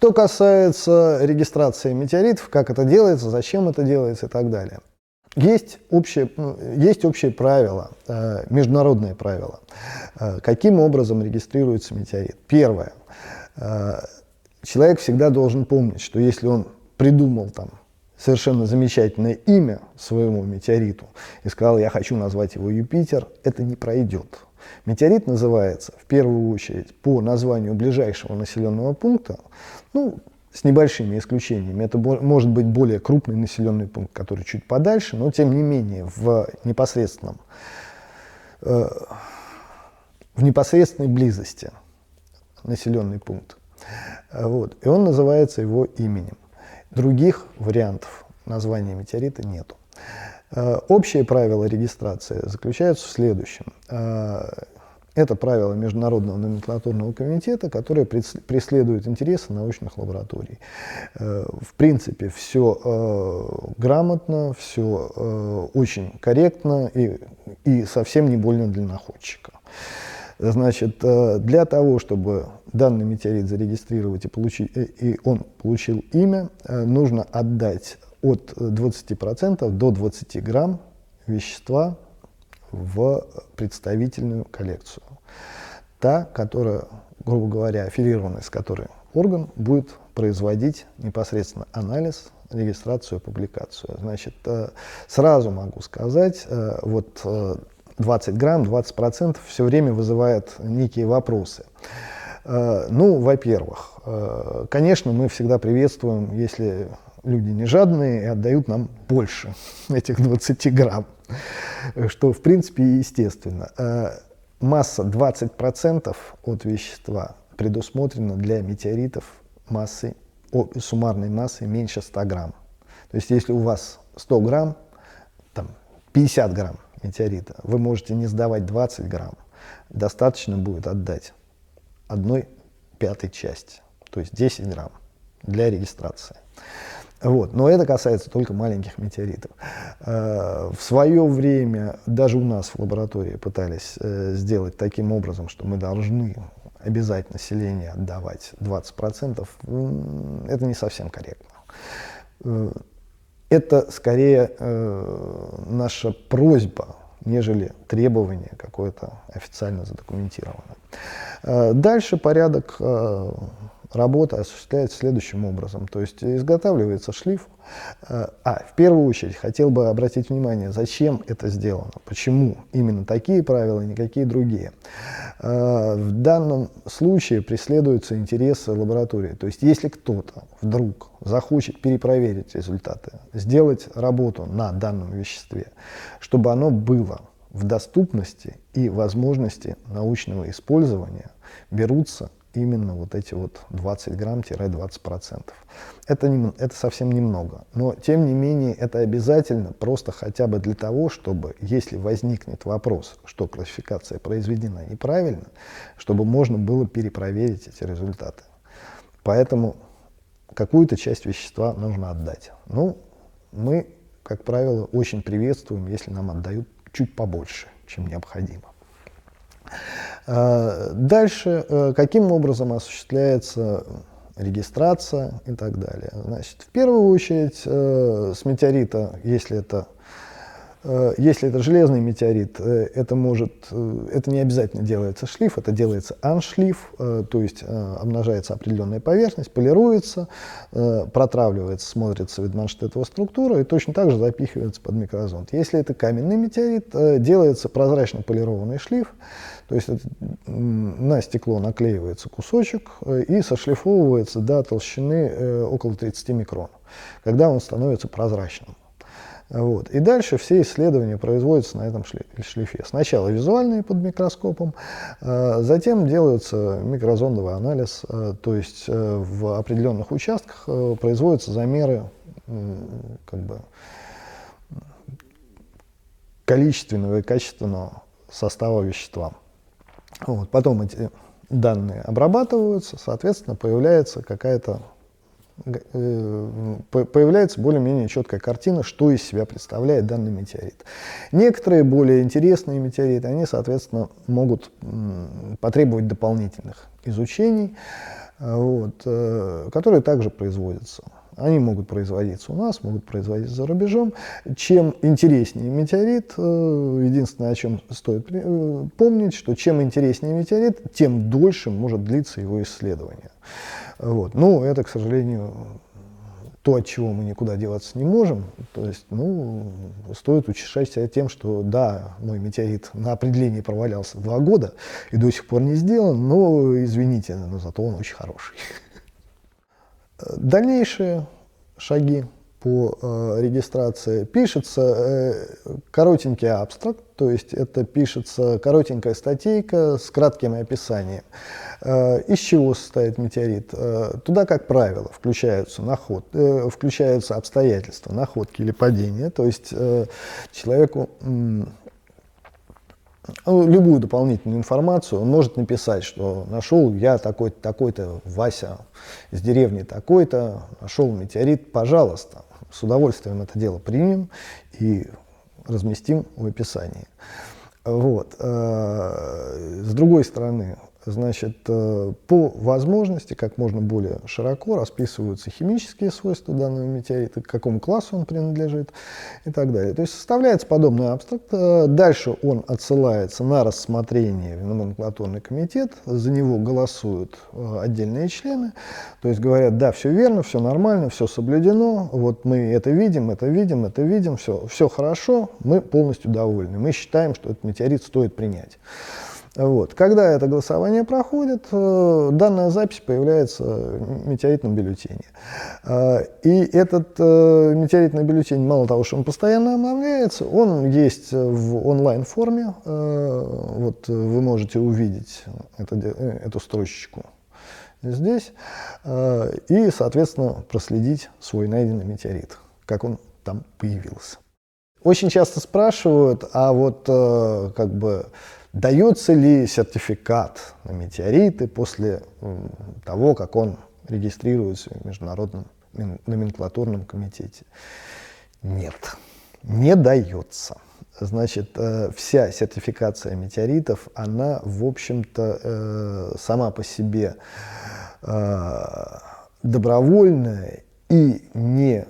Что касается регистрации метеоритов, как это делается, зачем это делается и так далее. Есть общее, ну, есть общее правило, э, международные правила. Э, каким образом регистрируется метеорит? Первое. Э, человек всегда должен помнить, что если он придумал там совершенно замечательное имя своему метеориту и сказал, я хочу назвать его Юпитер, это не пройдет. Метеорит называется в первую очередь по названию ближайшего населенного пункта, ну, с небольшими исключениями. Это может быть более крупный населенный пункт, который чуть подальше, но тем не менее в непосредственном, э, в непосредственной близости населенный пункт. Вот. И он называется его именем. Других вариантов названия метеорита нету. Э, общее правило регистрации заключается в следующем. Э, это правило Международного номенклатурного комитета, которое преследует интересы научных лабораторий. Э, в принципе, все грамотно, все очень корректно и, и совсем не больно для находчика. Значит, для того, чтобы данный метеорит зарегистрировать и, получить, и он получил имя, нужно отдать от 20% до 20 грамм вещества в представительную коллекцию. Та, которая, грубо говоря, аффилированная, с которой орган будет производить непосредственно анализ, регистрацию, публикацию. Значит, э, сразу могу сказать, э, вот 20 э, грамм, 20 процентов все время вызывает некие вопросы. Ну, во-первых, конечно, мы всегда приветствуем, если люди не жадные и отдают нам больше этих 20 грамм, что в принципе естественно. Э, масса 20% от вещества предусмотрена для метеоритов массы, суммарной массы меньше 100 грамм. То есть если у вас 100 грамм, там 50 грамм метеорита, вы можете не сдавать 20 грамм. Достаточно будет отдать одной пятой части, то есть 10 грамм для регистрации. Вот. Но это касается только маленьких метеоритов. Э, в свое время даже у нас в лаборатории пытались э, сделать таким образом, что мы должны обязать население отдавать 20%. Это не совсем корректно. Э, это скорее наша просьба, нежели требование какое-то официально задокументированное. Дальше порядок работа осуществляется следующим образом. То есть изготавливается шлиф. Э, а, в первую очередь, хотел бы обратить внимание, зачем это сделано, почему именно такие правила никакие другие. Э, в данном случае преследуются интересы лаборатории. То есть если кто-то вдруг захочет перепроверить результаты, сделать работу на данном веществе, чтобы оно было в доступности и возможности научного использования, берутся именно вот эти вот 20 грамм-20 процентов. Это, не, это совсем немного, но тем не менее это обязательно просто хотя бы для того, чтобы, если возникнет вопрос, что классификация произведена неправильно, чтобы можно было перепроверить эти результаты. Поэтому какую-то часть вещества нужно отдать. Ну, мы, как правило, очень приветствуем, если нам отдают чуть побольше, чем необходимо. А, дальше, э, каким образом осуществляется регистрация и так далее. Значит, в первую очередь э, с метеорита, если это если это железный метеорит, э, это может, э, это не обязательно делается шлиф, это делается аншлиф, то есть обнажается определенная поверхность, полируется, протравливается, смотрится Видманштетова структура и точно так же запихивается под микрозонд. Если это каменный метеорит, делается прозрачно полированный шлиф, то есть на стекло наклеивается кусочек и сошлифовывается до толщины около 30 микрон, когда он становится прозрачным. Вот. И дальше все исследования производятся на этом шлифе. Сначала визуальные под микроскопом, а, затем делается микрозондовый анализ, а, то есть э, в определенных участках э, производятся замеры как бы, количественного и качественного состава вещества. Вот. Потом эти данные обрабатываются, соответственно, появляется какая-то Э, появляется более-менее четкая картина, что из себя представляет данный метеорит. Некоторые более интересные метеориты, они, соответственно, могут потребовать дополнительных изучений. вот, которые также производятся. Они могут производиться у нас, могут производиться за рубежом. Чем интереснее метеорит, единственное, о чем стоит помнить, что чем интереснее метеорит, тем дольше может длиться его исследование. Вот. Ну, это, к сожалению, то, от чего мы никуда деваться не можем. То есть, ну, стоит утешать себя тем, что да, мой метеорит на определении провалялся два года и до сих пор не сделан, но, извините, но зато он очень хороший. Дальнейшие шаги по э, регистрации пишется э, коротенький абстракт, то есть это пишется коротенькая статейка с кратким описанием. Э, из чего состоит метеорит? Э, туда, как правило, включаются, наход, э, включаются обстоятельства находки или падения, то есть э, человеку ну, любую дополнительную информацию он может написать, что нашел я такой-то, такой-то, Вася из деревни такой-то, нашел метеорит, пожалуйста, с удовольствием это дело примем и разместим в описании. Вот. Э, с другой стороны, Значит, э, по возможности как можно более широко расписываются химические свойства данного метеорита, к какому классу он принадлежит и так далее. То есть составляется подобный абстракт. Э, дальше он отсылается на рассмотрение в номенклатурный комитет. За него голосуют э, отдельные члены. То есть говорят, да, все верно, все нормально, все соблюдено. Вот мы это видим, это видим, это видим, все, все хорошо, мы полностью довольны. Мы считаем, что этот метеорит стоит принять. Вот. Когда это голосование проходит, э, данная запись появляется в метеоритном бюллетене. Э, и этот э, метеоритный бюллетень, мало того, что он постоянно обновляется, он есть в онлайн-форме. Вот вы можете увидеть это, эту строчечку здесь и, соответственно, проследить свой найденный метеорит, как он там появился. Очень часто спрашивают, а вот как бы Дается ли сертификат на метеориты после того, как он регистрируется в Международном номенклатурном комитете? Нет, не дается. Значит, э, вся сертификация метеоритов, она, в общем-то, э, сама по себе э, добровольная и не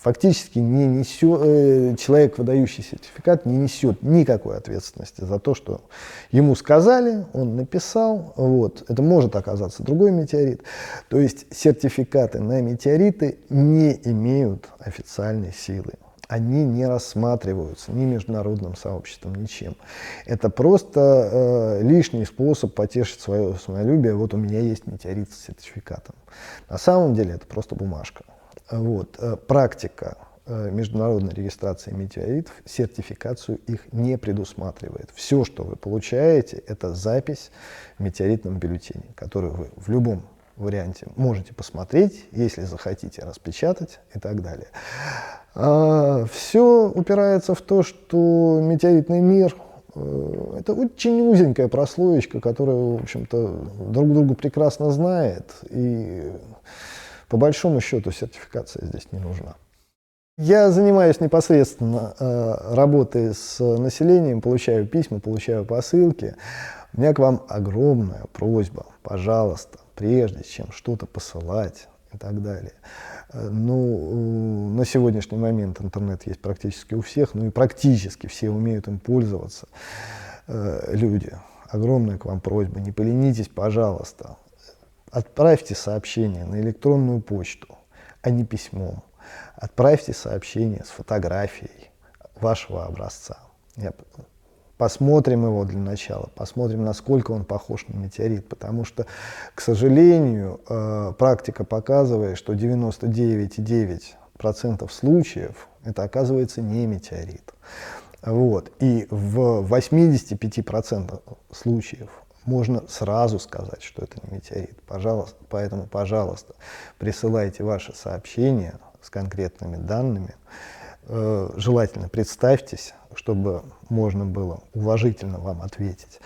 фактически не несет, э, человек, выдающий сертификат, не несет никакой ответственности за то, что ему сказали, он написал, вот, это может оказаться другой метеорит. То есть сертификаты на метеориты не имеют официальной силы они не рассматриваются ни международным сообществом, ничем. Это просто э, лишний способ потешить свое самолюбие. Вот у меня есть метеорит с сертификатом. На самом деле это просто бумажка. Вот. Э, практика э, международной регистрации метеоритов сертификацию их не предусматривает. Все, что вы получаете, это запись в метеоритном бюллетене, которую вы в любом варианте можете посмотреть, если захотите распечатать и так далее. А, все упирается в то, что метеоритный мир э, это очень узенькая прослоечка, которая, в общем-то, друг друга прекрасно знает, и по большому счету сертификация здесь не нужна. Я занимаюсь непосредственно э, работой с населением, получаю письма, получаю посылки. У меня к вам огромная просьба, пожалуйста, прежде чем что-то посылать и так далее. Э, ну, на сегодняшний момент интернет есть практически у всех, ну и практически все умеют им пользоваться. Э, люди, огромная к вам просьба, не поленитесь, пожалуйста, отправьте сообщение на электронную почту, а не письмом. Отправьте сообщение с фотографией вашего образца. Я Посмотрим его для начала, посмотрим, насколько он похож на метеорит, потому что, к сожалению, э, практика показывает, что 99,9% случаев это оказывается не метеорит. Вот. И в 85% случаев можно сразу сказать, что это не метеорит. Пожалуйста, поэтому, пожалуйста, присылайте ваши сообщения с конкретными данными. Э, желательно представьтесь, чтобы можно было уважительно вам ответить.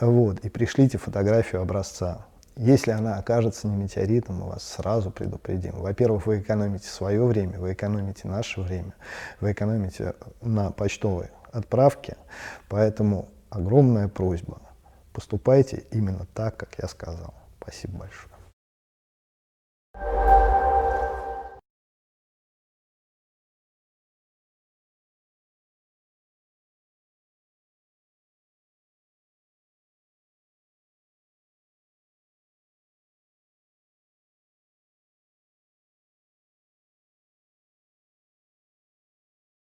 Вот, и пришлите фотографию образца. Если она окажется не метеоритом, мы вас сразу предупредим. Во-первых, вы экономите свое время, вы экономите наше время, вы экономите на почтовой отправке. Поэтому огромная просьба. поступайте именно так, как я сказал. Спасибо большое.